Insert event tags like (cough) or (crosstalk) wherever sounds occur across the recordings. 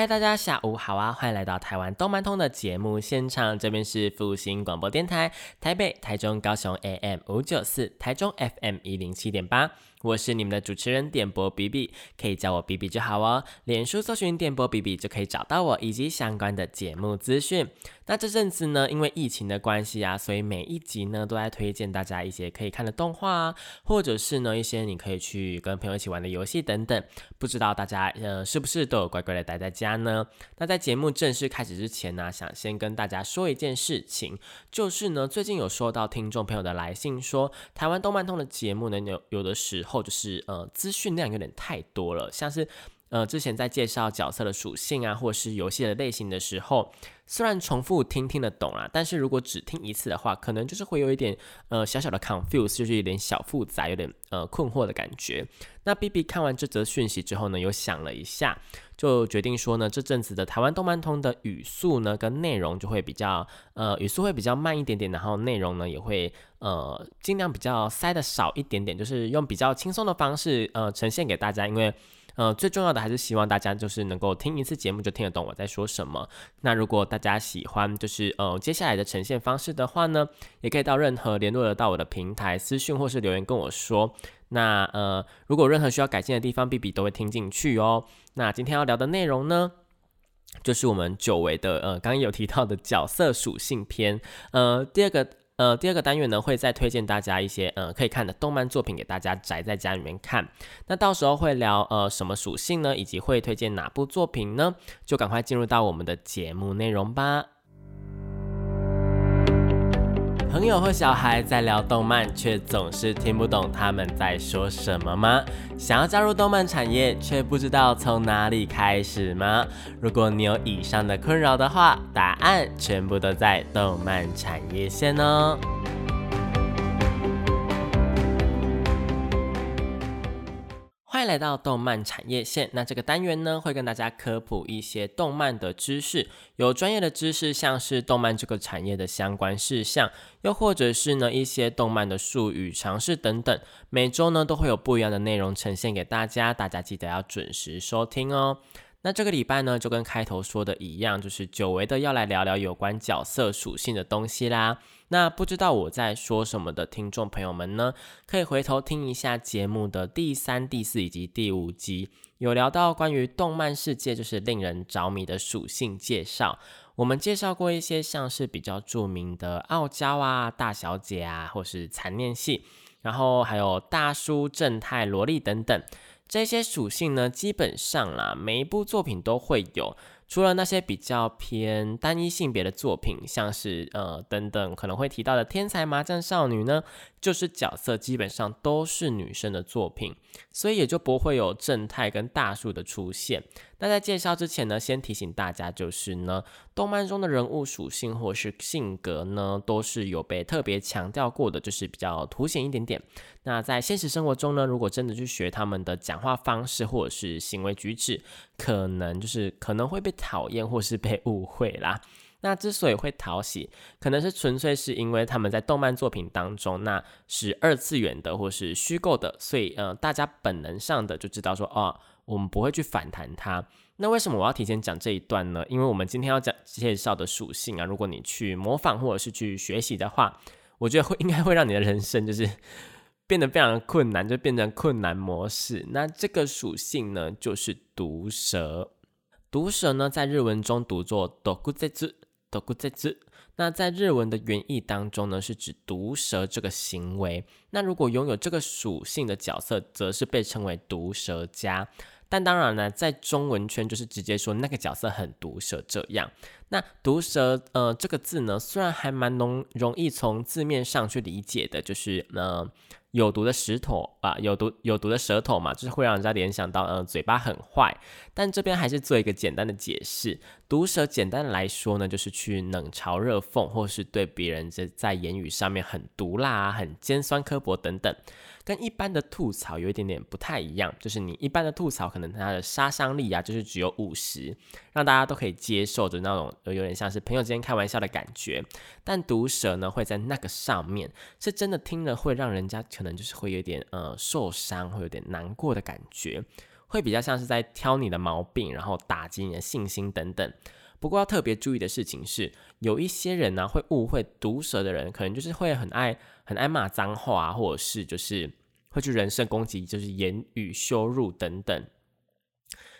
嗨，大家下午好啊！欢迎来到台湾动漫通的节目现场，这边是复兴广播电台，台北、台中、高雄 AM 五九四，台中 FM 一零七点八。我是你们的主持人点播 B B，可以叫我 B B 就好哦。脸书搜寻点播 B B 就可以找到我以及相关的节目资讯。那这阵子呢，因为疫情的关系啊，所以每一集呢都在推荐大家一些可以看的动画啊，或者是呢一些你可以去跟朋友一起玩的游戏等等。不知道大家呃是不是都有乖乖的待在家呢？那在节目正式开始之前呢，想先跟大家说一件事情，就是呢最近有收到听众朋友的来信，说台湾动漫通的节目呢有有的时候。后就是呃资讯量有点太多了，像是呃之前在介绍角色的属性啊，或是游戏的类型的时候，虽然重复听听得懂啦，但是如果只听一次的话，可能就是会有一点呃小小的 confuse，就是有点小复杂，有点呃困惑的感觉。那 B B 看完这则讯息之后呢，有想了一下，就决定说呢，这阵子的台湾动漫通的语速呢跟内容就会比较呃语速会比较慢一点点，然后内容呢也会。呃，尽量比较塞的少一点点，就是用比较轻松的方式，呃，呈现给大家。因为，呃，最重要的还是希望大家就是能够听一次节目就听得懂我在说什么。那如果大家喜欢，就是呃接下来的呈现方式的话呢，也可以到任何联络得到我的平台私讯或是留言跟我说。那呃，如果任何需要改进的地方，B B 都会听进去哦。那今天要聊的内容呢，就是我们久违的呃，刚刚有提到的角色属性篇。呃，第二个。呃，第二个单元呢，会再推荐大家一些呃可以看的动漫作品给大家宅在家里面看。那到时候会聊呃什么属性呢，以及会推荐哪部作品呢？就赶快进入到我们的节目内容吧。朋友和小孩在聊动漫，却总是听不懂他们在说什么吗？想要加入动漫产业，却不知道从哪里开始吗？如果你有以上的困扰的话，答案全部都在动漫产业线哦。欢迎来到动漫产业线。那这个单元呢，会跟大家科普一些动漫的知识，有专业的知识，像是动漫这个产业的相关事项，又或者是呢一些动漫的术语、尝试等等。每周呢都会有不一样的内容呈现给大家，大家记得要准时收听哦。那这个礼拜呢，就跟开头说的一样，就是久违的要来聊聊有关角色属性的东西啦。那不知道我在说什么的听众朋友们呢，可以回头听一下节目的第三、第四以及第五集，有聊到关于动漫世界就是令人着迷的属性介绍。我们介绍过一些像是比较著名的傲娇啊、大小姐啊，或是残念系，然后还有大叔、正太、萝莉等等这些属性呢，基本上啦，每一部作品都会有。除了那些比较偏单一性别的作品，像是呃等等可能会提到的《天才麻将少女》呢。就是角色基本上都是女生的作品，所以也就不会有正太跟大树的出现。那在介绍之前呢，先提醒大家，就是呢，动漫中的人物属性或是性格呢，都是有被特别强调过的，就是比较凸显一点点。那在现实生活中呢，如果真的去学他们的讲话方式或者是行为举止，可能就是可能会被讨厌或是被误会啦。那之所以会讨喜，可能是纯粹是因为他们在动漫作品当中，那是二次元的或是虚构的，所以呃，大家本能上的就知道说，哦，我们不会去反弹它。那为什么我要提前讲这一段呢？因为我们今天要讲介绍的属性啊，如果你去模仿或者是去学习的话，我觉得会应该会让你的人生就是变得非常困难，就变成困难模式。那这个属性呢，就是毒蛇。毒蛇呢，在日文中读作 doguzetsu。毒在字，那在日文的原意当中呢，是指毒蛇这个行为。那如果拥有这个属性的角色，则是被称为毒蛇家。但当然呢，在中文圈就是直接说那个角色很毒舌这样。那毒舌呃这个字呢，虽然还蛮容容易从字面上去理解的，就是呃。有毒的石头啊，有毒有毒的舌头嘛，就是会让人家联想到，呃，嘴巴很坏。但这边还是做一个简单的解释，毒舌简单来说呢，就是去冷嘲热讽，或是对别人在在言语上面很毒辣啊、很尖酸刻薄等等。跟一般的吐槽有一点点不太一样，就是你一般的吐槽可能它的杀伤力啊，就是只有五十，让大家都可以接受的那种，有点像是朋友之间开玩笑的感觉。但毒舌呢，会在那个上面，是真的听了会让人家可能就是会有点呃受伤，会有点难过的感觉，会比较像是在挑你的毛病，然后打击你的信心等等。不过要特别注意的事情是，有一些人呢会误会毒舌的人，可能就是会很爱很爱骂脏话啊，或者是就是。会去人身攻击，就是言语羞辱等等。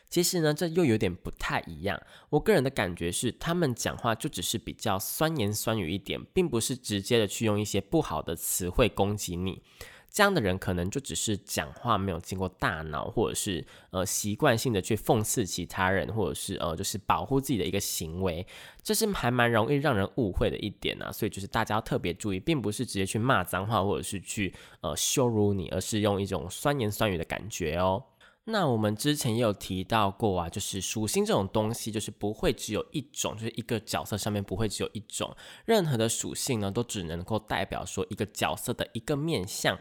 其实呢，这又有点不太一样。我个人的感觉是，他们讲话就只是比较酸言酸语一点，并不是直接的去用一些不好的词汇攻击你。这样的人可能就只是讲话没有经过大脑，或者是呃习惯性的去讽刺其他人，或者是呃就是保护自己的一个行为，这是还蛮容易让人误会的一点啊。所以就是大家要特别注意，并不是直接去骂脏话，或者是去呃羞辱你，而是用一种酸言酸语的感觉哦。那我们之前也有提到过啊，就是属性这种东西，就是不会只有一种，就是一个角色上面不会只有一种，任何的属性呢，都只能够代表说一个角色的一个面相。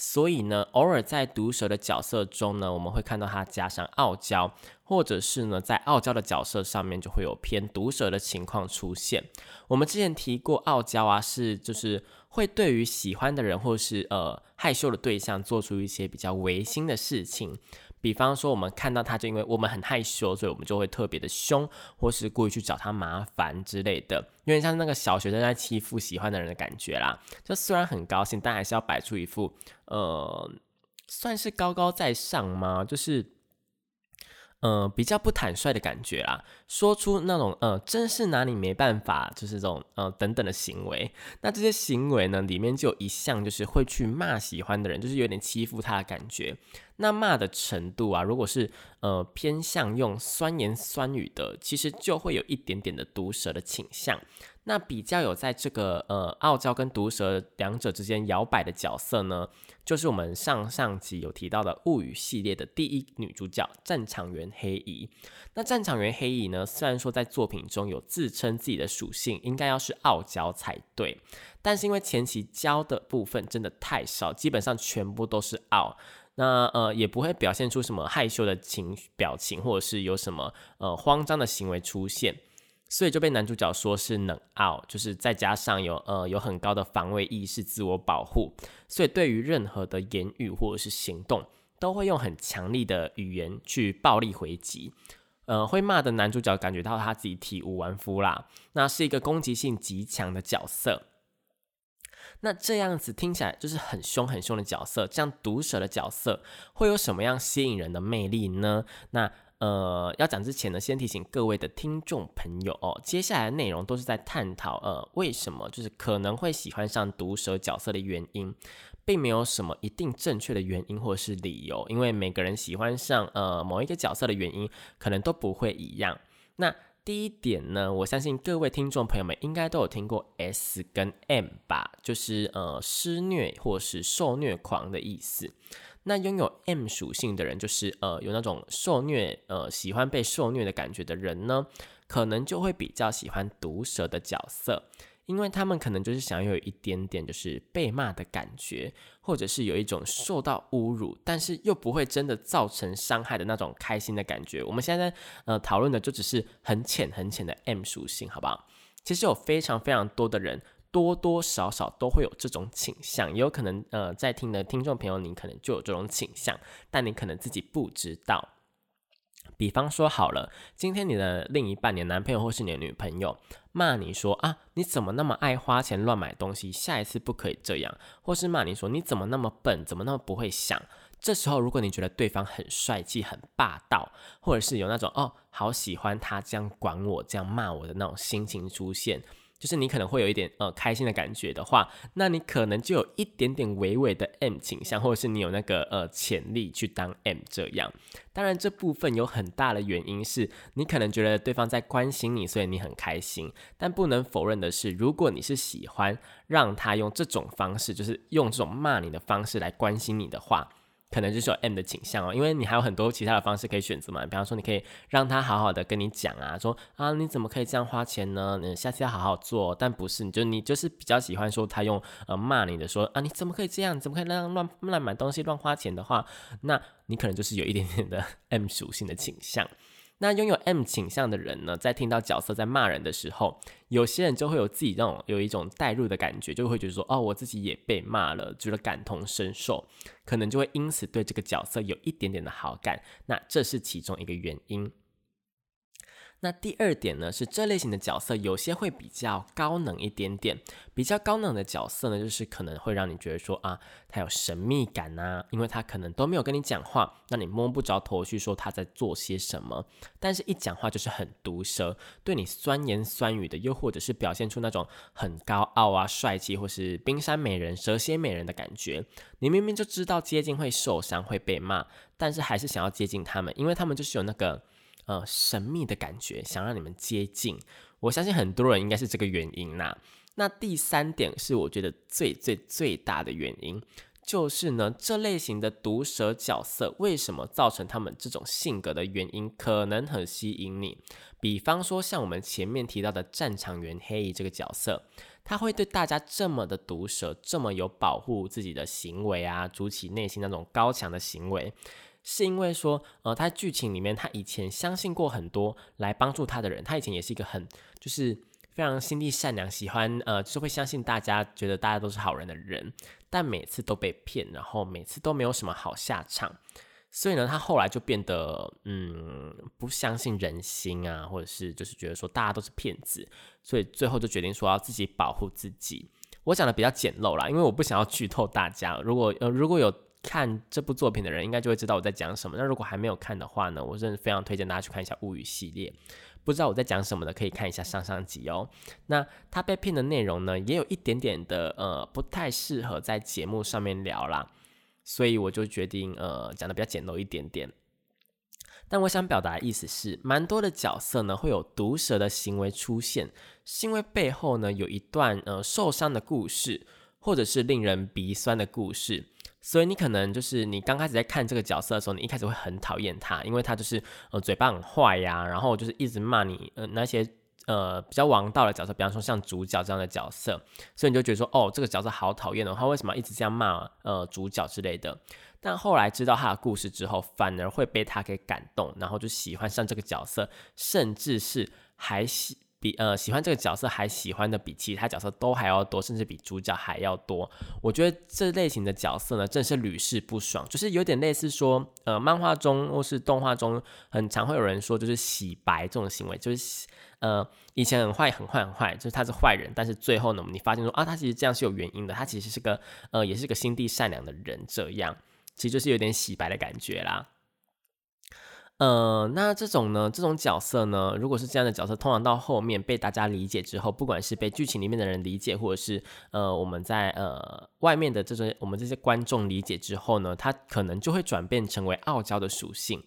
所以呢，偶尔在毒蛇的角色中呢，我们会看到他加上傲娇，或者是呢，在傲娇的角色上面就会有偏毒蛇的情况出现。我们之前提过，傲娇啊，是就是会对于喜欢的人或是呃害羞的对象做出一些比较违心的事情。比方说，我们看到他就因为我们很害羞，所以我们就会特别的凶，或是故意去找他麻烦之类的，有点像那个小学生在欺负喜欢的人的感觉啦。就虽然很高兴，但还是要摆出一副呃，算是高高在上吗？就是。呃，比较不坦率的感觉啦，说出那种呃，真是拿你没办法，就是这种呃等等的行为。那这些行为呢，里面就有一项就是会去骂喜欢的人，就是有点欺负他的感觉。那骂的程度啊，如果是呃偏向用酸言酸语的，其实就会有一点点的毒舌的倾向。那比较有在这个呃傲娇跟毒舌两者之间摇摆的角色呢，就是我们上上集有提到的物语系列的第一女主角战场员黑姨。那战场员黑姨呢，虽然说在作品中有自称自己的属性应该要是傲娇才对，但是因为前期教的部分真的太少，基本上全部都是傲，那呃也不会表现出什么害羞的情表情，或者是有什么呃慌张的行为出现。所以就被男主角说是冷傲，就是再加上有呃有很高的防卫意识、自我保护，所以对于任何的言语或者是行动，都会用很强力的语言去暴力回击。呃，会骂的男主角感觉到他自己体无完肤啦，那是一个攻击性极强的角色。那这样子听起来就是很凶很凶的角色，这样毒舌的角色会有什么样吸引人的魅力呢？那呃，要讲之前呢，先提醒各位的听众朋友哦，接下来的内容都是在探讨呃，为什么就是可能会喜欢上毒蛇角色的原因，并没有什么一定正确的原因或是理由，因为每个人喜欢上呃某一个角色的原因可能都不会一样。那第一点呢，我相信各位听众朋友们应该都有听过 S 跟 M 吧，就是呃施虐或是受虐狂的意思。那拥有 M 属性的人，就是呃有那种受虐呃喜欢被受虐的感觉的人呢，可能就会比较喜欢毒蛇的角色，因为他们可能就是想要有一点点就是被骂的感觉，或者是有一种受到侮辱，但是又不会真的造成伤害的那种开心的感觉。我们现在呃讨论的就只是很浅很浅的 M 属性，好不好？其实有非常非常多的人。多多少少都会有这种倾向，也有可能，呃，在听的听众朋友，你可能就有这种倾向，但你可能自己不知道。比方说，好了，今天你的另一半，你的男朋友或是你的女朋友骂你说啊，你怎么那么爱花钱乱买东西，下一次不可以这样，或是骂你说你怎么那么笨，怎么那么不会想。这时候，如果你觉得对方很帅气、很霸道，或者是有那种哦，好喜欢他这样管我、这样骂我的那种心情出现。就是你可能会有一点呃开心的感觉的话，那你可能就有一点点微微的 M 倾向，或者是你有那个呃潜力去当 M 这样。当然，这部分有很大的原因是你可能觉得对方在关心你，所以你很开心。但不能否认的是，如果你是喜欢让他用这种方式，就是用这种骂你的方式来关心你的话。可能就是有 M 的倾向哦，因为你还有很多其他的方式可以选择嘛。比方说，你可以让他好好的跟你讲啊，说啊，你怎么可以这样花钱呢？你下次要好好做。但不是，你就你就是比较喜欢说他用呃骂你的说啊，你怎么可以这样？怎么可以让乱乱买东西、乱花钱的话，那你可能就是有一点点的 M 属性的倾向。那拥有 M 倾向的人呢，在听到角色在骂人的时候，有些人就会有自己那种有一种代入的感觉，就会觉得说，哦，我自己也被骂了，觉得感同身受，可能就会因此对这个角色有一点点的好感。那这是其中一个原因。那第二点呢，是这类型的角色有些会比较高冷一点点。比较高冷的角色呢，就是可能会让你觉得说啊，他有神秘感呐，因为他可能都没有跟你讲话，那你摸不着头绪说他在做些什么。但是一讲话就是很毒舌，对你酸言酸语的，又或者是表现出那种很高傲啊、帅气，或是冰山美人、蛇蝎美人的感觉。你明明就知道接近会受伤、会被骂，但是还是想要接近他们，因为他们就是有那个。呃，神秘的感觉，想让你们接近。我相信很多人应该是这个原因啦。那第三点是我觉得最最最大的原因，就是呢，这类型的毒舌角色为什么造成他们这种性格的原因，可能很吸引你。比方说，像我们前面提到的战场员黑衣这个角色，他会对大家这么的毒舌，这么有保护自己的行为啊，筑起内心那种高强的行为。是因为说，呃，他剧情里面他以前相信过很多来帮助他的人，他以前也是一个很就是非常心地善良，喜欢呃，就会相信大家，觉得大家都是好人的人，但每次都被骗，然后每次都没有什么好下场，所以呢，他后来就变得嗯，不相信人心啊，或者是就是觉得说大家都是骗子，所以最后就决定说要自己保护自己。我讲的比较简陋啦，因为我不想要剧透大家，如果呃如果有。看这部作品的人应该就会知道我在讲什么。那如果还没有看的话呢，我真的非常推荐大家去看一下《物语》系列。不知道我在讲什么的，可以看一下上上集哦。那他被骗的内容呢，也有一点点的呃不太适合在节目上面聊啦，所以我就决定呃讲的比较简陋一点点。但我想表达的意思是，蛮多的角色呢会有毒舌的行为出现，是因为背后呢有一段呃受伤的故事，或者是令人鼻酸的故事。所以你可能就是你刚开始在看这个角色的时候，你一开始会很讨厌他，因为他就是呃嘴巴很坏呀，然后就是一直骂你呃那些呃比较王道的角色，比方说像主角这样的角色，所以你就觉得说哦这个角色好讨厌的，他为什么一直这样骂呃主角之类的？但后来知道他的故事之后，反而会被他给感动，然后就喜欢上这个角色，甚至是还喜。比呃喜欢这个角色还喜欢的比其他角色都还要多，甚至比主角还要多。我觉得这类型的角色呢，真是屡试不爽，就是有点类似说，呃，漫画中或是动画中，很常会有人说，就是洗白这种行为，就是呃以前很坏很坏很坏，就是他是坏人，但是最后呢，你发现说啊，他其实这样是有原因的，他其实是个呃也是个心地善良的人，这样其实就是有点洗白的感觉啦。呃，那这种呢，这种角色呢，如果是这样的角色，通常到后面被大家理解之后，不管是被剧情里面的人理解，或者是呃我们在呃外面的这种我们这些观众理解之后呢，他可能就会转变成为傲娇的属性，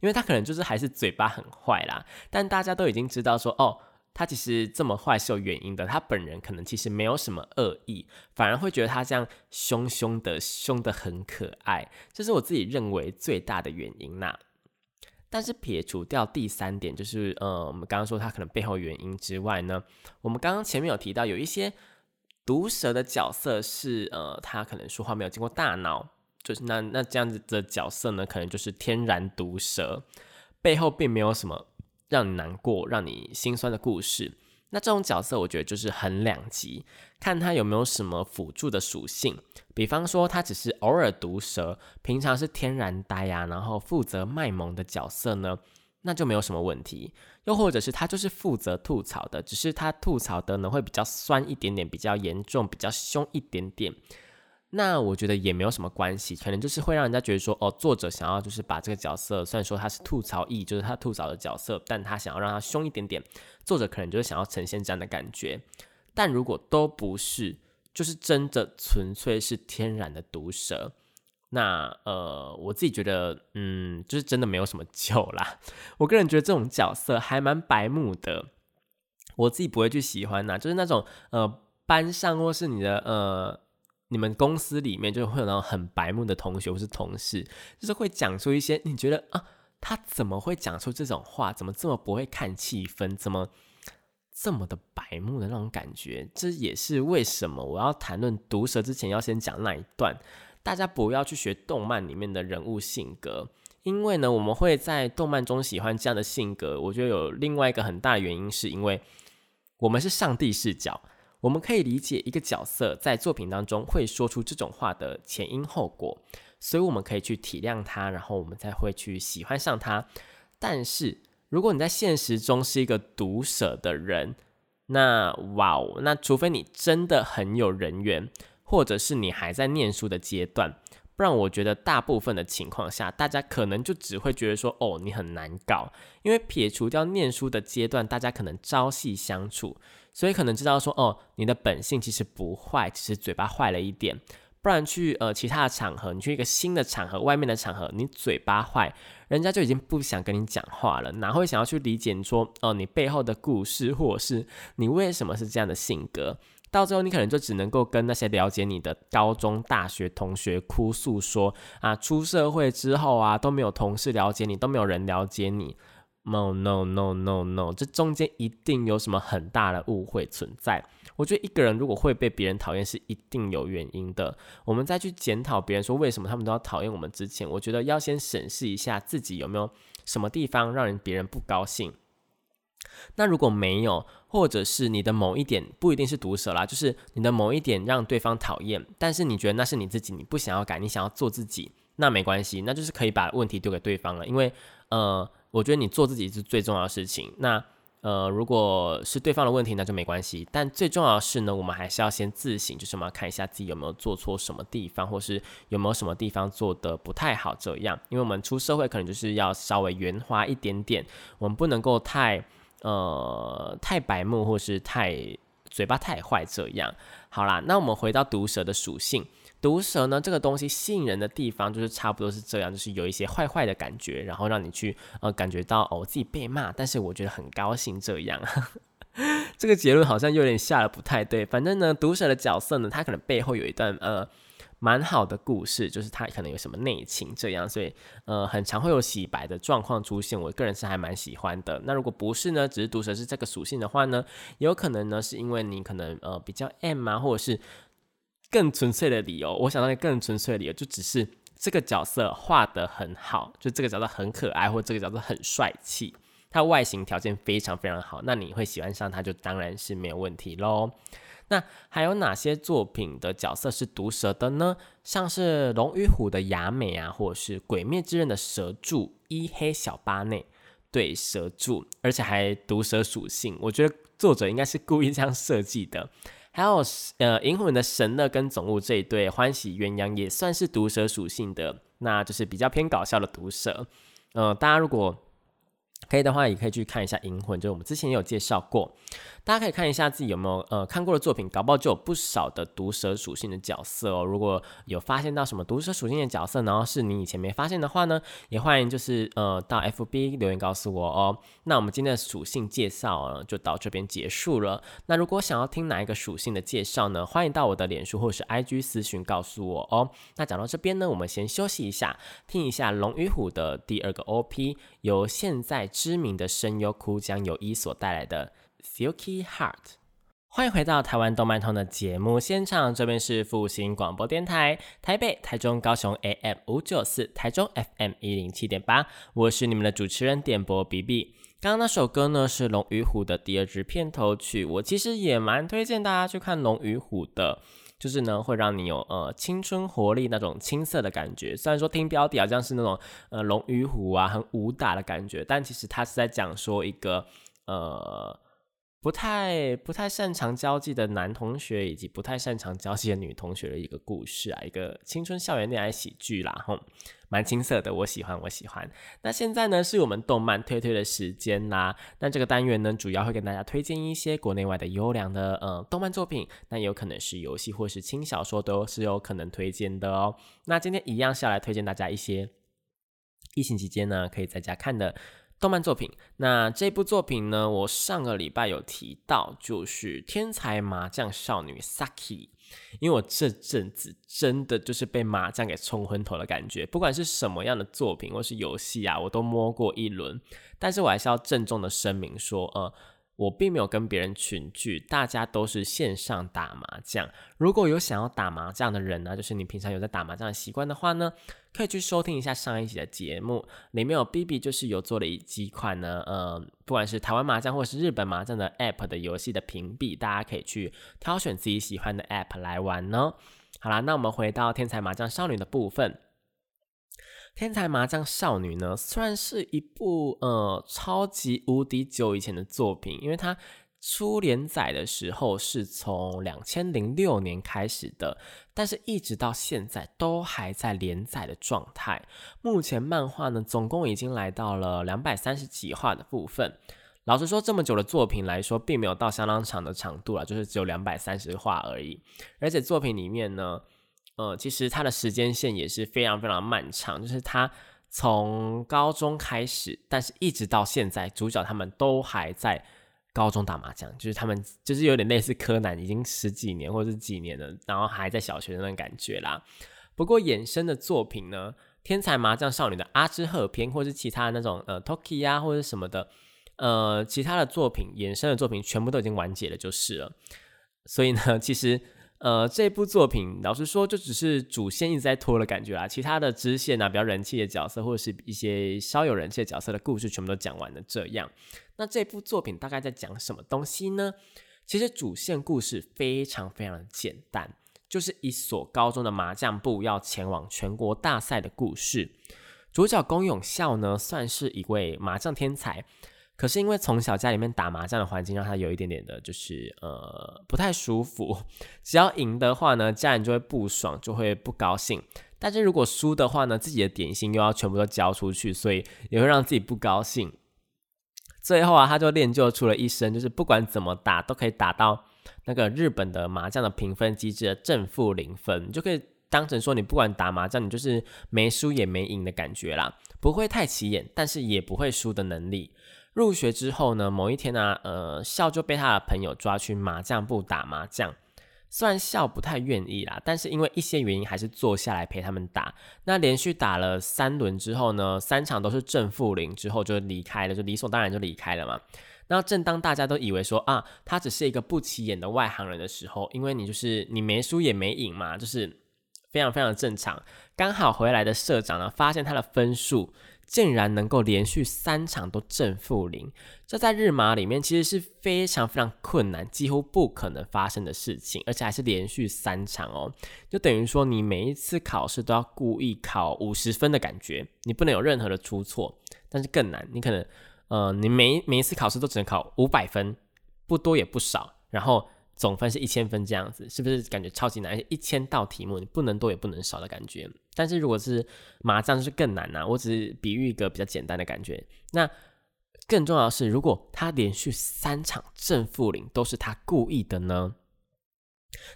因为他可能就是还是嘴巴很坏啦，但大家都已经知道说，哦，他其实这么坏是有原因的，他本人可能其实没有什么恶意，反而会觉得他这样凶凶的，凶的很可爱，这是我自己认为最大的原因呐。但是撇除掉第三点，就是呃，我们刚刚说他可能背后原因之外呢，我们刚刚前面有提到有一些毒蛇的角色是呃，他可能说话没有经过大脑，就是那那这样子的角色呢，可能就是天然毒蛇，背后并没有什么让你难过、让你心酸的故事。那这种角色，我觉得就是很两级，看他有没有什么辅助的属性。比方说，他只是偶尔毒舌，平常是天然呆啊，然后负责卖萌的角色呢，那就没有什么问题。又或者是他就是负责吐槽的，只是他吐槽的呢会比较酸一点点，比较严重，比较凶一点点。那我觉得也没有什么关系，可能就是会让人家觉得说，哦，作者想要就是把这个角色，虽然说他是吐槽役，就是他吐槽的角色，但他想要让他凶一点点，作者可能就是想要呈现这样的感觉。但如果都不是，就是真的纯粹是天然的毒舌，那呃，我自己觉得，嗯，就是真的没有什么救啦。我个人觉得这种角色还蛮白目的，我自己不会去喜欢呐。就是那种呃，班上或是你的呃，你们公司里面就会有那种很白目的同学或是同事，就是会讲出一些你觉得啊，他怎么会讲出这种话？怎么这么不会看气氛？怎么？这么的白目的那种感觉，这也是为什么我要谈论毒舌之前要先讲那一段。大家不要去学动漫里面的人物性格，因为呢，我们会在动漫中喜欢这样的性格。我觉得有另外一个很大的原因，是因为我们是上帝视角，我们可以理解一个角色在作品当中会说出这种话的前因后果，所以我们可以去体谅他，然后我们才会去喜欢上他。但是，如果你在现实中是一个毒舌的人，那哇哦，那除非你真的很有人缘，或者是你还在念书的阶段，不然我觉得大部分的情况下，大家可能就只会觉得说，哦，你很难搞，因为撇除掉念书的阶段，大家可能朝夕相处，所以可能知道说，哦，你的本性其实不坏，只是嘴巴坏了一点。不然去呃其他的场合，你去一个新的场合，外面的场合，你嘴巴坏，人家就已经不想跟你讲话了，哪会想要去理解说哦你背后的故事，或者是你为什么是这样的性格？到最后你可能就只能够跟那些了解你的高中、大学同学哭诉说啊，出社会之后啊都没有同事了解你，都没有人了解你。No no no no no，这中间一定有什么很大的误会存在。我觉得一个人如果会被别人讨厌，是一定有原因的。我们再去检讨别人说为什么他们都要讨厌我们之前，我觉得要先审视一下自己有没有什么地方让人别人不高兴。那如果没有，或者是你的某一点不一定是毒舌啦，就是你的某一点让对方讨厌，但是你觉得那是你自己，你不想要改，你想要做自己，那没关系，那就是可以把问题丢给对方了，因为呃。我觉得你做自己是最重要的事情。那呃，如果是对方的问题，那就没关系。但最重要的是呢，我们还是要先自省，就是我们要看一下自己有没有做错什么地方，或是有没有什么地方做的不太好。这样，因为我们出社会可能就是要稍微圆滑一点点，我们不能够太呃太白目，或是太嘴巴太坏。这样，好啦，那我们回到毒蛇的属性。毒蛇呢，这个东西吸引人的地方就是差不多是这样，就是有一些坏坏的感觉，然后让你去呃感觉到哦自己被骂，但是我觉得很高兴这样。(laughs) 这个结论好像有点下的不太对。反正呢，毒蛇的角色呢，他可能背后有一段呃蛮好的故事，就是他可能有什么内情这样，所以呃很常会有洗白的状况出现。我个人是还蛮喜欢的。那如果不是呢，只是毒蛇是这个属性的话呢，有可能呢是因为你可能呃比较 M 啊，或者是。更纯粹的理由，我想到一个更纯粹的理由，就只是这个角色画的很好，就这个角色很可爱，或这个角色很帅气，他外形条件非常非常好，那你会喜欢上他，就当然是没有问题喽。那还有哪些作品的角色是毒蛇的呢？像是《龙与虎》的雅美啊，或者是《鬼灭之刃》的蛇柱伊黑小八内，对蛇柱，而且还毒蛇属性，我觉得作者应该是故意这样设计的。还有呃，银魂的神乐跟总务这一对欢喜鸳鸯也算是毒蛇属性的，那就是比较偏搞笑的毒蛇。呃，大家如果可以的话，也可以去看一下银魂，就是我们之前也有介绍过。大家可以看一下自己有没有呃看过的作品，搞不好就有不少的毒蛇属性的角色哦。如果有发现到什么毒蛇属性的角色，然后是你以前没发现的话呢，也欢迎就是呃到 FB 留言告诉我哦。那我们今天的属性介绍就到这边结束了。那如果想要听哪一个属性的介绍呢，欢迎到我的脸书或是 IG 私讯告诉我哦。那讲到这边呢，我们先休息一下，听一下龙与虎的第二个 OP，由现在知名的声优哭江有一所带来的。Silky Heart，欢迎回到台湾动漫通的节目现场，这边是复兴广播电台，台北、台中、高雄 AM 五九四，台中 FM 一零七点八，我是你们的主持人点播 B B。刚刚那首歌呢是《龙与虎》的第二支片头曲，我其实也蛮推荐大家去看《龙与虎》的，就是呢会让你有呃青春活力那种青涩的感觉。虽然说听标题好像是那种呃龙与虎啊很武打的感觉，但其实它是在讲说一个呃。不太不太擅长交际的男同学，以及不太擅长交际的女同学的一个故事啊，一个青春校园恋爱喜剧啦，吼，蛮青涩的，我喜欢，我喜欢。那现在呢，是我们动漫推推的时间啦。那这个单元呢，主要会跟大家推荐一些国内外的优良的呃动漫作品，那有可能是游戏或是轻小说，都是有可能推荐的哦。那今天一样是要来推荐大家一些疫情期间呢，可以在家看的。动漫作品，那这部作品呢？我上个礼拜有提到，就是《天才麻将少女 Saki》，因为我这阵子真的就是被麻将给冲昏头的感觉，不管是什么样的作品或是游戏啊，我都摸过一轮，但是我还是要郑重的声明说，呃。我并没有跟别人群聚，大家都是线上打麻将。如果有想要打麻将的人呢，就是你平常有在打麻将的习惯的话呢，可以去收听一下上一集的节目，里面有 B B 就是有做了一几款呢，呃，不管是台湾麻将或是日本麻将的 App 的游戏的屏蔽，大家可以去挑选自己喜欢的 App 来玩呢。好啦，那我们回到天才麻将少女的部分。天才麻将少女呢，虽然是一部呃超级无敌久以前的作品，因为它初连载的时候是从两千零六年开始的，但是一直到现在都还在连载的状态。目前漫画呢，总共已经来到了两百三十几话的部分。老实说，这么久的作品来说，并没有到相当长的长度了，就是只有两百三十话而已。而且作品里面呢。呃，其实它的时间线也是非常非常漫长，就是他从高中开始，但是一直到现在，主角他们都还在高中打麻将，就是他们就是有点类似柯南，已经十几年或者是几年了，然后还在小学的那种感觉啦。不过衍生的作品呢，《天才麻将少女的阿之赫篇》或是其他的那种呃 Toki 啊或者什么的，呃，其他的作品衍生的作品全部都已经完结了，就是了。所以呢，其实。呃，这部作品老实说，就只是主线一直在拖的感觉啦。其他的支线啊，比较人气的角色，或者是一些稍有人气的角色的故事，全部都讲完了。这样，那这部作品大概在讲什么东西呢？其实主线故事非常非常简单，就是一所高中的麻将部要前往全国大赛的故事。主角宫永孝呢，算是一位麻将天才。可是因为从小家里面打麻将的环境让他有一点点的，就是呃不太舒服。只要赢的话呢，家人就会不爽，就会不高兴；但是如果输的话呢，自己的点心又要全部都交出去，所以也会让自己不高兴。最后啊，他就练就出了一身，就是不管怎么打都可以打到那个日本的麻将的评分机制的正负零分，就可以当成说你不管打麻将，你就是没输也没赢的感觉啦，不会太起眼，但是也不会输的能力。入学之后呢，某一天呢，呃，笑就被他的朋友抓去麻将部打麻将。虽然笑不太愿意啦，但是因为一些原因，还是坐下来陪他们打。那连续打了三轮之后呢，三场都是正负零，之后就离开了，就理所当然就离开了嘛。那正当大家都以为说啊，他只是一个不起眼的外行人的时候，因为你就是你没输也没赢嘛，就是非常非常正常。刚好回来的社长呢，发现他的分数。竟然能够连续三场都正负零，这在日马里面其实是非常非常困难，几乎不可能发生的事情，而且还是连续三场哦，就等于说你每一次考试都要故意考五十分的感觉，你不能有任何的出错。但是更难，你可能呃，你每每一次考试都只能考五百分，不多也不少，然后。总分是一千分这样子，是不是感觉超级难？而且一千道题目，你不能多也不能少的感觉。但是如果是麻将，就是更难呐。我只是比喻一个比较简单的感觉。那更重要的是，如果他连续三场正负零都是他故意的呢？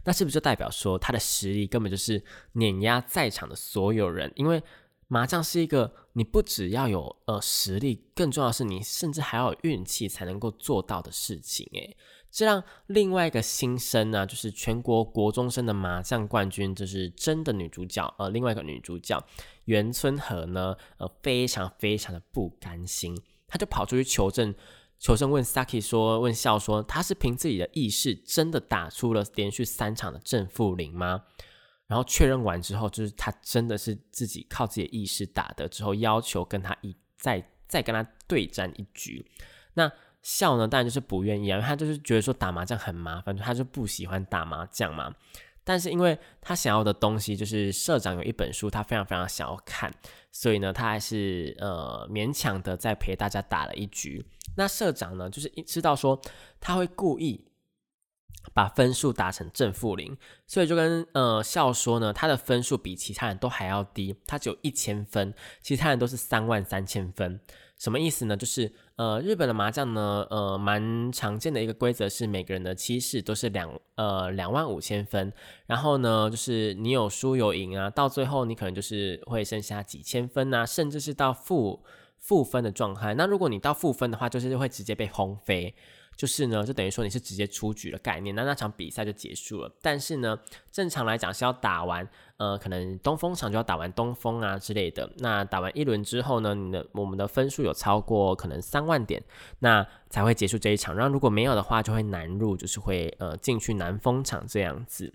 那是不是就代表说他的实力根本就是碾压在场的所有人？因为麻将是一个你不只要有呃实力，更重要的是你甚至还要有运气才能够做到的事情。诶。这让另外一个新生呢，就是全国国中生的麻将冠军，就是真的女主角，呃，另外一个女主角袁村和呢，呃，非常非常的不甘心，他就跑出去求证，求证问 Saki 说，问笑说，他是凭自己的意识真的打出了连续三场的正负零吗？然后确认完之后，就是他真的是自己靠自己的意识打的，之后要求跟他一再再跟他对战一局，那。笑呢，当然就是不愿意啊，他就是觉得说打麻将很麻烦，他就不喜欢打麻将嘛。但是因为他想要的东西就是社长有一本书，他非常非常想要看，所以呢，他还是呃勉强的在陪大家打了一局。那社长呢，就是知道说他会故意。把分数打成正负零，所以就跟呃笑说呢，他的分数比其他人都还要低，他只有一千分，其他人都是三万三千分。什么意思呢？就是呃日本的麻将呢，呃蛮常见的一个规则是每个人的七式都是两呃两万五千分，然后呢就是你有输有赢啊，到最后你可能就是会剩下几千分啊，甚至是到负负分的状态。那如果你到负分的话，就是会直接被轰飞。就是呢，就等于说你是直接出局的概念，那那场比赛就结束了。但是呢，正常来讲是要打完，呃，可能东风场就要打完东风啊之类的。那打完一轮之后呢，你的我们的分数有超过可能三万点，那才会结束这一场。然后如果没有的话，就会难入，就是会呃进去南风场这样子。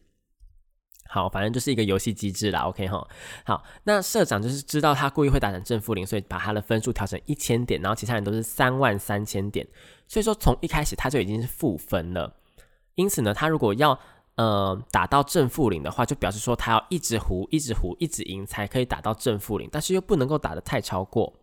好，反正就是一个游戏机制啦，OK 哈。好，那社长就是知道他故意会打成正负零，所以把他的分数调成一千点，然后其他人都是三万三千点，所以说从一开始他就已经是负分了。因此呢，他如果要呃打到正负零的话，就表示说他要一直胡、一直胡、一直赢才可以打到正负零，但是又不能够打得太超过。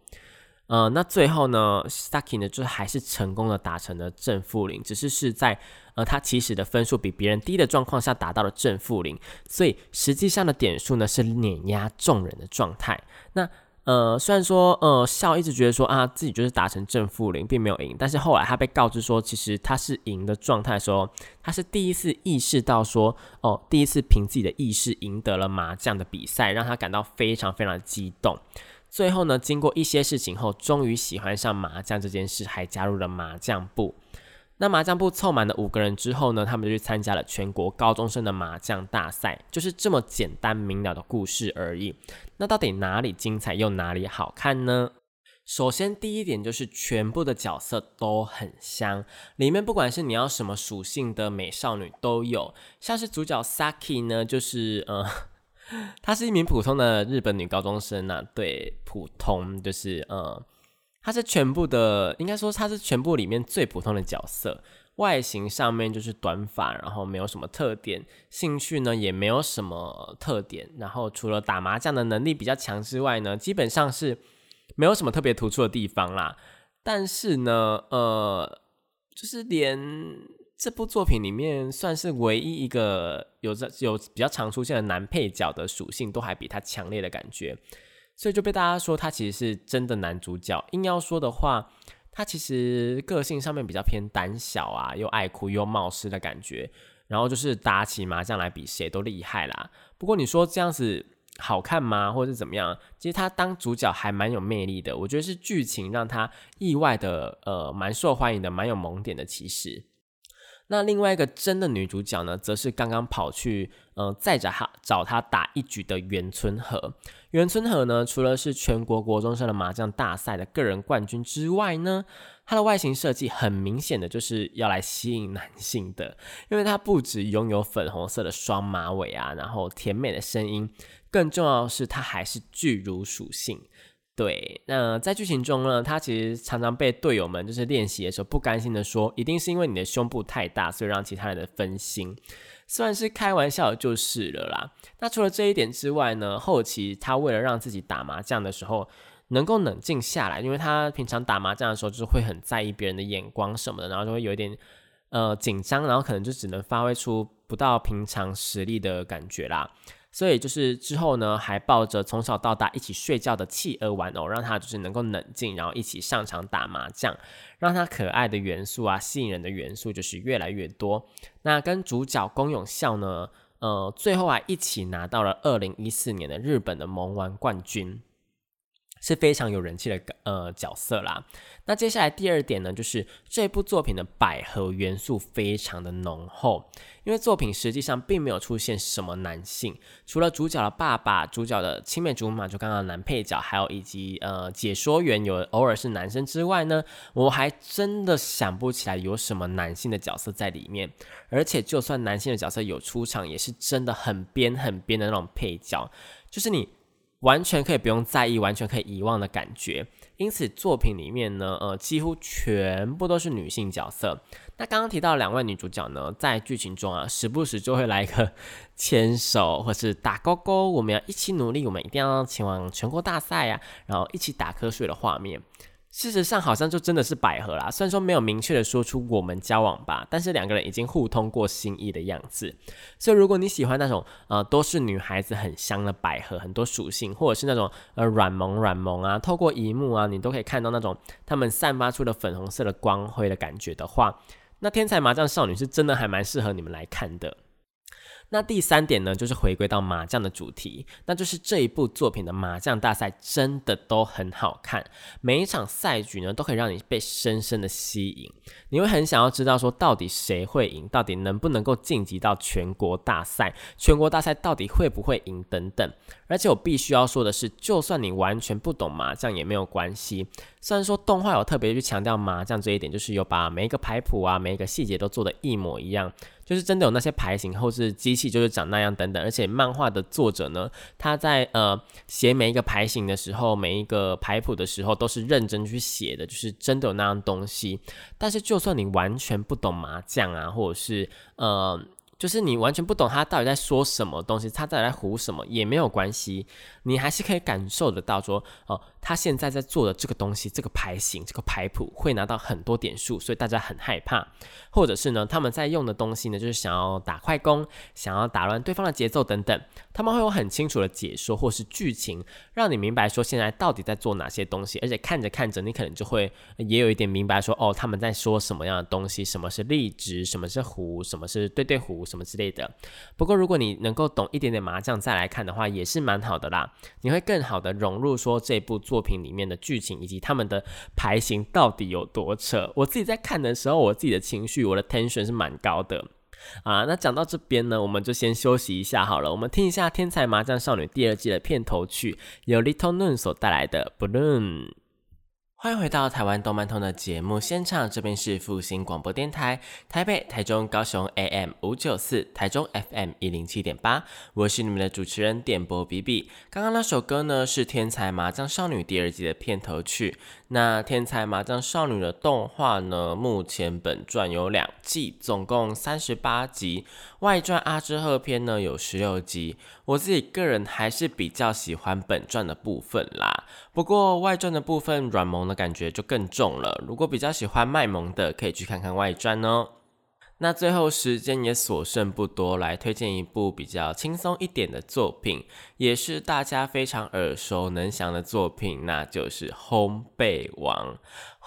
呃，那最后呢，Stucky 呢，就是还是成功的达成了正负零，只是是在呃他起始的分数比别人低的状况下达到了正负零，所以实际上的点数呢是碾压众人的状态。那呃虽然说呃笑一直觉得说啊自己就是达成正负零，并没有赢，但是后来他被告知说其实他是赢的状态的时候，他是第一次意识到说哦，第一次凭自己的意识赢得了麻将的比赛，让他感到非常非常激动。最后呢，经过一些事情后，终于喜欢上麻将这件事，还加入了麻将部。那麻将部凑满了五个人之后呢，他们就去参加了全国高中生的麻将大赛，就是这么简单明了的故事而已。那到底哪里精彩又哪里好看呢？首先第一点就是全部的角色都很香，里面不管是你要什么属性的美少女都有，像是主角 Saki 呢，就是呃。(laughs) 她是一名普通的日本女高中生呐，对，普通就是呃，她是全部的，应该说她是全部里面最普通的角色。外形上面就是短发，然后没有什么特点，兴趣呢也没有什么特点，然后除了打麻将的能力比较强之外呢，基本上是没有什么特别突出的地方啦。但是呢，呃，就是连。这部作品里面算是唯一一个有着有比较常出现的男配角的属性都还比他强烈的感觉，所以就被大家说他其实是真的男主角。硬要说的话，他其实个性上面比较偏胆小啊，又爱哭又冒失的感觉。然后就是打起麻将来比谁都厉害啦。不过你说这样子好看吗，或者是怎么样？其实他当主角还蛮有魅力的。我觉得是剧情让他意外的呃蛮受欢迎的，蛮有萌点的。其实。那另外一个真的女主角呢，则是刚刚跑去呃载着她找她打一局的袁村和。袁村和呢，除了是全国国中生的麻将大赛的个人冠军之外呢，她的外形设计很明显的就是要来吸引男性的，因为她不止拥有粉红色的双马尾啊，然后甜美的声音，更重要的是她还是巨乳属性。对，那在剧情中呢，他其实常常被队友们就是练习的时候不甘心的说，一定是因为你的胸部太大，所以让其他人的分心。虽然是开玩笑就是了啦。那除了这一点之外呢，后期他为了让自己打麻将的时候能够冷静下来，因为他平常打麻将的时候就是会很在意别人的眼光什么的，然后就会有一点呃紧张，然后可能就只能发挥出不到平常实力的感觉啦。所以就是之后呢，还抱着从小到大一起睡觉的企鹅玩偶，让他就是能够冷静，然后一起上场打麻将，让他可爱的元素啊，吸引人的元素就是越来越多。那跟主角宫永孝呢，呃，最后啊一起拿到了二零一四年的日本的萌玩冠军。是非常有人气的呃角色啦。那接下来第二点呢，就是这部作品的百合元素非常的浓厚，因为作品实际上并没有出现什么男性，除了主角的爸爸、主角的青梅竹马，就刚刚男配角，还有以及呃解说员有偶尔是男生之外呢，我还真的想不起来有什么男性的角色在里面。而且就算男性的角色有出场，也是真的很边很边的那种配角，就是你。完全可以不用在意，完全可以遗忘的感觉。因此，作品里面呢，呃，几乎全部都是女性角色。那刚刚提到两位女主角呢，在剧情中啊，时不时就会来一个牵手，或是打勾勾，我们要一起努力，我们一定要前往全国大赛呀，然后一起打瞌睡的画面。事实上，好像就真的是百合啦。虽然说没有明确的说出我们交往吧，但是两个人已经互通过心意的样子。所以，如果你喜欢那种呃都是女孩子很香的百合，很多属性，或者是那种呃软萌软萌啊，透过一幕啊，你都可以看到那种他们散发出的粉红色的光辉的感觉的话，那天才麻将少女是真的还蛮适合你们来看的。那第三点呢，就是回归到麻将的主题，那就是这一部作品的麻将大赛真的都很好看，每一场赛局呢都可以让你被深深的吸引，你会很想要知道说到底谁会赢，到底能不能够晋级到全国大赛，全国大赛到底会不会赢等等。而且我必须要说的是，就算你完全不懂麻将也没有关系。虽然说动画有特别去强调麻将这一点，就是有把每一个牌谱啊、每一个细节都做得一模一样，就是真的有那些牌型或是机器就是长那样等等。而且漫画的作者呢，他在呃写每一个牌型的时候、每一个牌谱的时候，都是认真去写的，就是真的有那样东西。但是就算你完全不懂麻将啊，或者是呃。就是你完全不懂他到底在说什么东西，他到底在胡什么也没有关系，你还是可以感受得到说，哦，他现在在做的这个东西，这个牌型，这个牌谱会拿到很多点数，所以大家很害怕，或者是呢，他们在用的东西呢，就是想要打快攻，想要打乱对方的节奏等等，他们会有很清楚的解说或是剧情，让你明白说现在到底在做哪些东西，而且看着看着，你可能就会也有一点明白说，哦，他们在说什么样的东西，什么是立直，什么是 (laughs) 胡，什么是对对胡。什么之类的。不过，如果你能够懂一点点麻将再来看的话，也是蛮好的啦。你会更好的融入说这部作品里面的剧情以及他们的牌型到底有多扯。我自己在看的时候，我自己的情绪，我的 tension 是蛮高的啊。那讲到这边呢，我们就先休息一下好了。我们听一下《天才麻将少女》第二季的片头曲，由 Little Noon 所带来的 Balloon。欢迎回到台湾动漫通的节目现场，这边是复兴广播电台，台北、台中、高雄 AM 五九四，台中 FM 一零七点八，我是你们的主持人点播比比。刚刚那首歌呢是《天才麻将少女》第二季的片头曲。那《天才麻将少女》的动画呢，目前本传有两季，总共三十八集，外传阿之贺篇呢有十六集。我自己个人还是比较喜欢本传的部分啦，不过外传的部分软萌的感觉就更重了。如果比较喜欢卖萌的，可以去看看外传哦。那最后时间也所剩不多，来推荐一部比较轻松一点的作品，也是大家非常耳熟能详的作品，那就是《烘焙王》。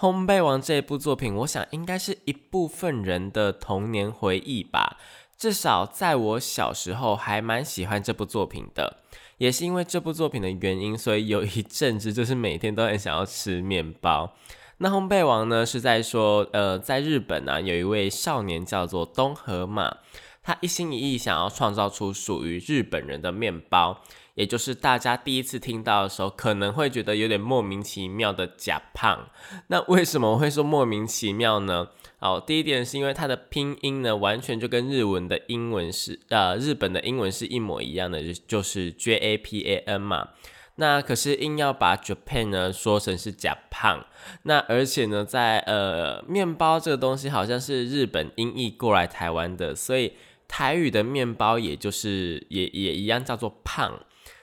《烘焙王》这部作品，我想应该是一部分人的童年回忆吧。至少在我小时候，还蛮喜欢这部作品的。也是因为这部作品的原因，所以有一阵子就是每天都很想要吃面包。那烘焙王呢，是在说，呃，在日本呢，有一位少年叫做东河马，他一心一意想要创造出属于日本人的面包，也就是大家第一次听到的时候，可能会觉得有点莫名其妙的假胖。那为什么会说莫名其妙呢？好，第一点是因为它的拼音呢，完全就跟日文的英文是，呃，日本的英文是一模一样的，就就是 J A P A N 嘛。那可是硬要把 Japan 呢说成是假胖，那而且呢，在呃面包这个东西好像是日本音译过来台湾的，所以台语的面包也就是也也一样叫做胖。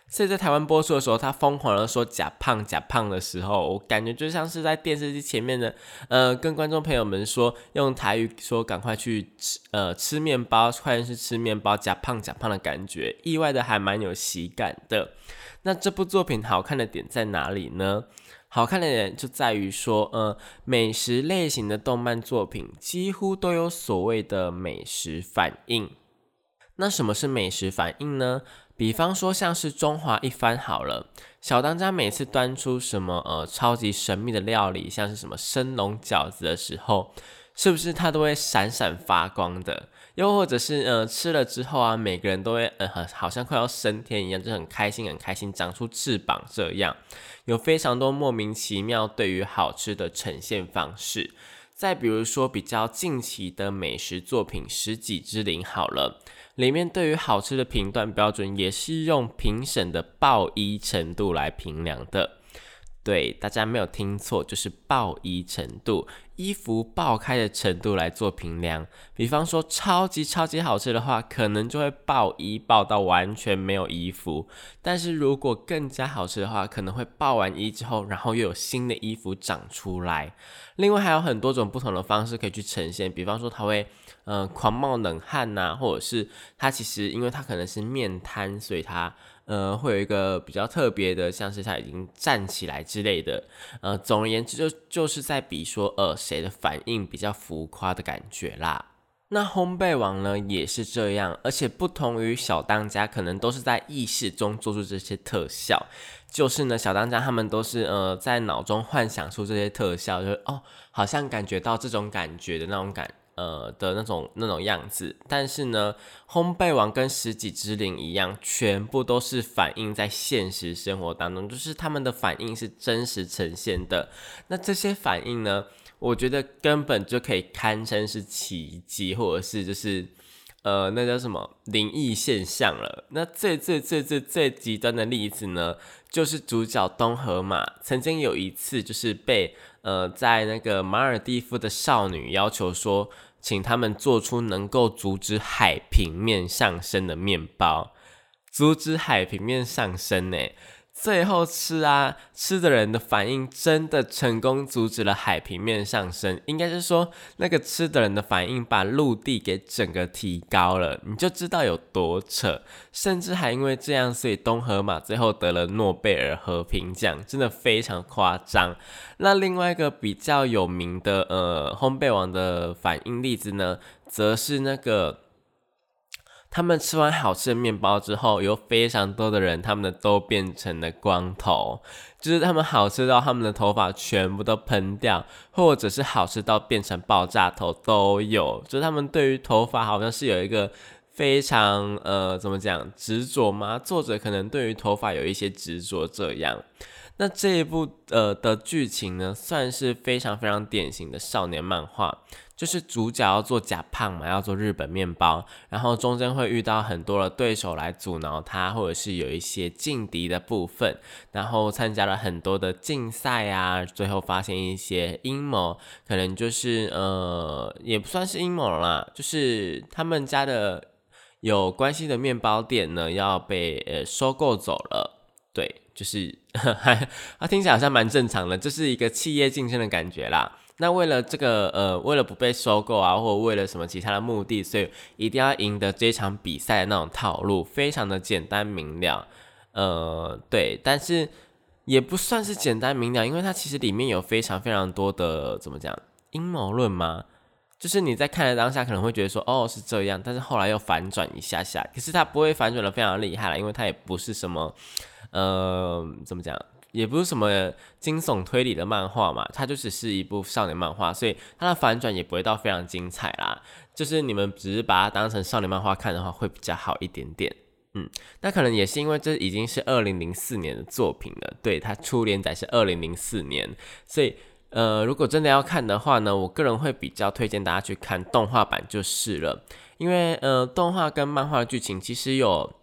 所以在台湾播出的时候，他疯狂的说假胖假胖的时候，我感觉就像是在电视机前面的呃跟观众朋友们说，用台语说赶快去吃呃吃面包，快点去吃面包，假胖假胖的感觉，意外的还蛮有喜感的。那这部作品好看的点在哪里呢？好看的点就在于说，呃，美食类型的动漫作品几乎都有所谓的美食反应。那什么是美食反应呢？比方说像是中华一番好了，小当家每次端出什么呃超级神秘的料理，像是什么生龙饺子的时候，是不是它都会闪闪发光的？又或者是呃吃了之后啊，每个人都会呃好像快要升天一样，就很开心很开心，长出翅膀这样，有非常多莫名其妙对于好吃的呈现方式。再比如说比较近期的美食作品《十几之灵》好了，里面对于好吃的评断标准也是用评审的爆衣程度来评量的。对，大家没有听错，就是爆衣程度，衣服爆开的程度来做评量。比方说，超级超级好吃的话，可能就会爆衣爆到完全没有衣服；但是如果更加好吃的话，可能会爆完衣之后，然后又有新的衣服长出来。另外还有很多种不同的方式可以去呈现，比方说它会，嗯，狂冒冷汗呐，或者是它其实因为它可能是面瘫，所以它。呃，会有一个比较特别的，像是他已经站起来之类的。呃，总而言之，就就是在比说，呃，谁的反应比较浮夸的感觉啦。那烘焙王呢也是这样，而且不同于小当家，可能都是在意识中做出这些特效。就是呢，小当家他们都是呃在脑中幻想出这些特效，就是哦，好像感觉到这种感觉的那种感。呃的那种那种样子，但是呢，烘焙王跟十几只灵一样，全部都是反映在现实生活当中，就是他们的反应是真实呈现的。那这些反应呢，我觉得根本就可以堪称是奇迹，或者是就是呃，那叫什么灵异现象了。那最最最最最极端的例子呢，就是主角东河马曾经有一次就是被呃在那个马尔蒂夫的少女要求说。请他们做出能够阻止海平面上升的面包，阻止海平面上升呢？最后吃啊，吃的人的反应真的成功阻止了海平面上升。应该是说，那个吃的人的反应把陆地给整个提高了，你就知道有多扯。甚至还因为这样，所以东河马最后得了诺贝尔和平奖，真的非常夸张。那另外一个比较有名的呃烘焙王的反应例子呢，则是那个。他们吃完好吃的面包之后，有非常多的人，他们的都变成了光头，就是他们好吃到他们的头发全部都喷掉，或者是好吃到变成爆炸头都有。就是他们对于头发好像是有一个非常呃，怎么讲执着吗？作者可能对于头发有一些执着这样。那这一部呃的剧情呢，算是非常非常典型的少年漫画，就是主角要做假胖嘛，要做日本面包，然后中间会遇到很多的对手来阻挠他，或者是有一些劲敌的部分，然后参加了很多的竞赛啊，最后发现一些阴谋，可能就是呃也不算是阴谋啦，就是他们家的有关系的面包店呢要被呃收购走了，对。就是，(laughs) 啊听起来好像蛮正常的，这是一个企业竞争的感觉啦。那为了这个，呃，为了不被收购啊，或者为了什么其他的目的，所以一定要赢得这场比赛的那种套路，非常的简单明了。呃，对，但是也不算是简单明了，因为它其实里面有非常非常多的怎么讲阴谋论吗？就是你在看的当下可能会觉得说，哦是这样，但是后来又反转一下下，可是它不会反转的非常厉害了，因为它也不是什么。呃，怎么讲，也不是什么惊悚推理的漫画嘛，它就只是一部少年漫画，所以它的反转也不会到非常精彩啦。就是你们只是把它当成少年漫画看的话，会比较好一点点。嗯，那可能也是因为这已经是二零零四年的作品了，对，它初连载是二零零四年，所以呃，如果真的要看的话呢，我个人会比较推荐大家去看动画版就是了，因为呃，动画跟漫画的剧情其实有。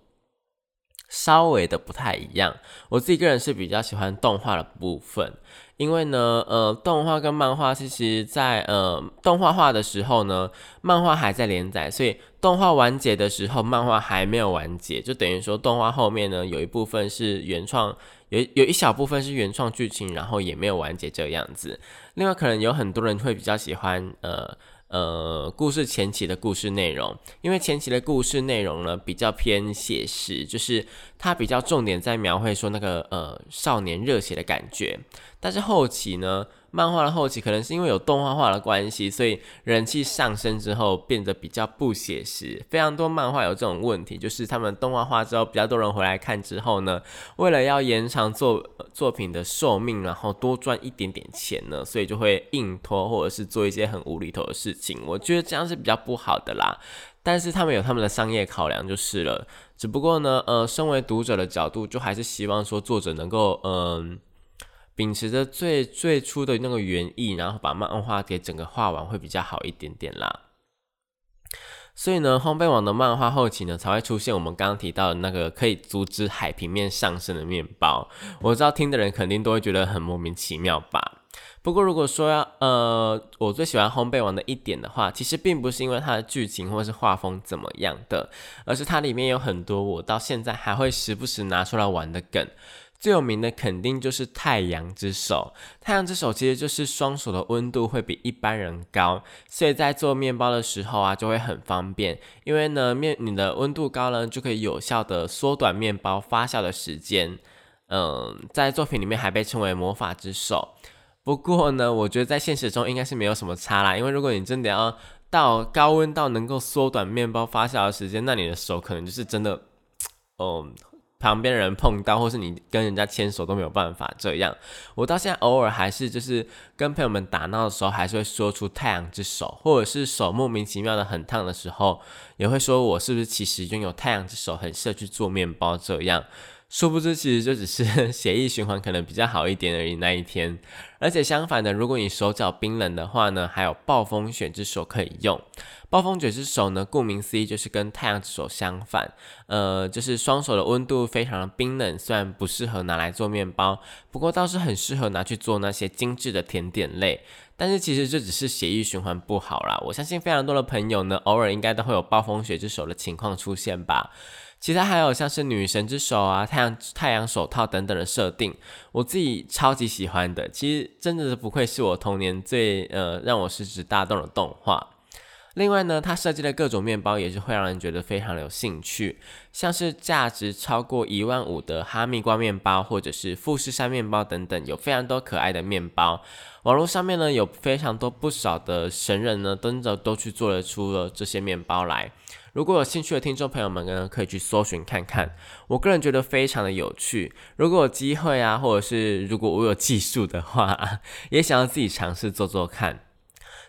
稍微的不太一样，我自己个人是比较喜欢动画的部分，因为呢，呃，动画跟漫画其实，在呃动画化的时候呢，漫画还在连载，所以动画完结的时候，漫画还没有完结，就等于说动画后面呢有一部分是原创，有有一小部分是原创剧情，然后也没有完结这个样子。另外，可能有很多人会比较喜欢，呃。呃，故事前期的故事内容，因为前期的故事内容呢比较偏写实，就是它比较重点在描绘说那个呃少年热血的感觉，但是后期呢。漫画的后期可能是因为有动画化的关系，所以人气上升之后变得比较不写实。非常多漫画有这种问题，就是他们动画化之后比较多人回来看之后呢，为了要延长作作品的寿命，然后多赚一点点钱呢，所以就会硬拖或者是做一些很无厘头的事情。我觉得这样是比较不好的啦。但是他们有他们的商业考量就是了。只不过呢，呃，身为读者的角度，就还是希望说作者能够嗯。秉持着最最初的那个原意，然后把漫画给整个画完会比较好一点点啦。所以呢，烘焙网的漫画后期呢，才会出现我们刚刚提到的那个可以阻止海平面上升的面包。我知道听的人肯定都会觉得很莫名其妙吧。不过如果说要呃，我最喜欢烘焙王的一点的话，其实并不是因为它的剧情或是画风怎么样的，而是它里面有很多我到现在还会时不时拿出来玩的梗。最有名的肯定就是太阳之手。太阳之手其实就是双手的温度会比一般人高，所以在做面包的时候啊，就会很方便。因为呢，面你的温度高呢，就可以有效的缩短面包发酵的时间。嗯，在作品里面还被称为魔法之手。不过呢，我觉得在现实中应该是没有什么差啦。因为如果你真的要到高温到能够缩短面包发酵的时间，那你的手可能就是真的，嗯。旁边人碰到，或是你跟人家牵手都没有办法这样。我到现在偶尔还是就是跟朋友们打闹的时候，还是会说出太阳之手，或者是手莫名其妙的很烫的时候，也会说我是不是其实拥有太阳之手，很适合去做面包这样。殊不知，其实就只是 (laughs) 血液循环可能比较好一点而已那一天。而且相反的，如果你手脚冰冷的话呢，还有暴风雪之手可以用。暴风雪之手呢，顾名思义就是跟太阳之手相反，呃，就是双手的温度非常的冰冷。虽然不适合拿来做面包，不过倒是很适合拿去做那些精致的甜点类。但是其实这只是血液循环不好啦。我相信非常多的朋友呢，偶尔应该都会有暴风雪之手的情况出现吧。其他还有像是女神之手啊、太阳太阳手套等等的设定，我自己超级喜欢的。其实真的是不愧是我童年最呃让我食指大动的动画。另外呢，它设计的各种面包也是会让人觉得非常的有兴趣，像是价值超过一万五的哈密瓜面包，或者是富士山面包等等，有非常多可爱的面包。网络上面呢有非常多不少的神人呢，跟着都去做了出了这些面包来。如果有兴趣的听众朋友们呢，可以去搜寻看看。我个人觉得非常的有趣。如果有机会啊，或者是如果我有技术的话，(laughs) 也想要自己尝试做做看。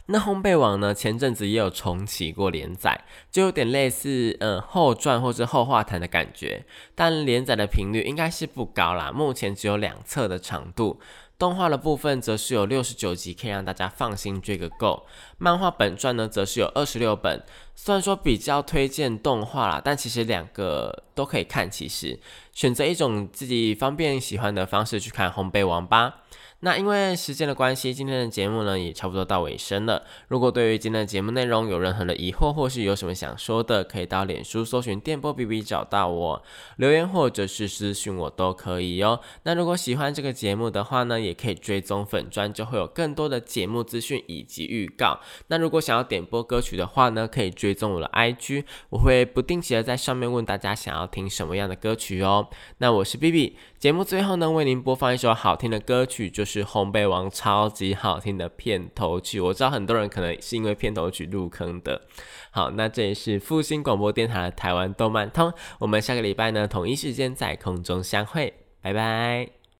那烘焙网呢？前阵子也有重启过连载，就有点类似嗯后传或者后话谈的感觉，但连载的频率应该是不高啦。目前只有两册的长度，动画的部分则是有六十九集，可以让大家放心追个够。漫画本传呢，则是有二十六本。虽然说比较推荐动画啦，但其实两个都可以看。其实选择一种自己方便喜欢的方式去看烘焙王吧。那因为时间的关系，今天的节目呢也差不多到尾声了。如果对于今天的节目内容有任何的疑惑，或是有什么想说的，可以到脸书搜寻电波 B B 找到我留言，或者是私讯我都可以哦。那如果喜欢这个节目的话呢，也可以追踪粉专，就会有更多的节目资讯以及预告。那如果想要点播歌曲的话呢，可以追踪我的 I G，我会不定期的在上面问大家想要听什么样的歌曲哦。那我是 B B。节目最后呢，为您播放一首好听的歌曲，就是《烘焙王》超级好听的片头曲。我知道很多人可能是因为片头曲入坑的。好，那这里是复兴广播电台的台湾动漫通，我们下个礼拜呢，同一时间在空中相会，拜拜。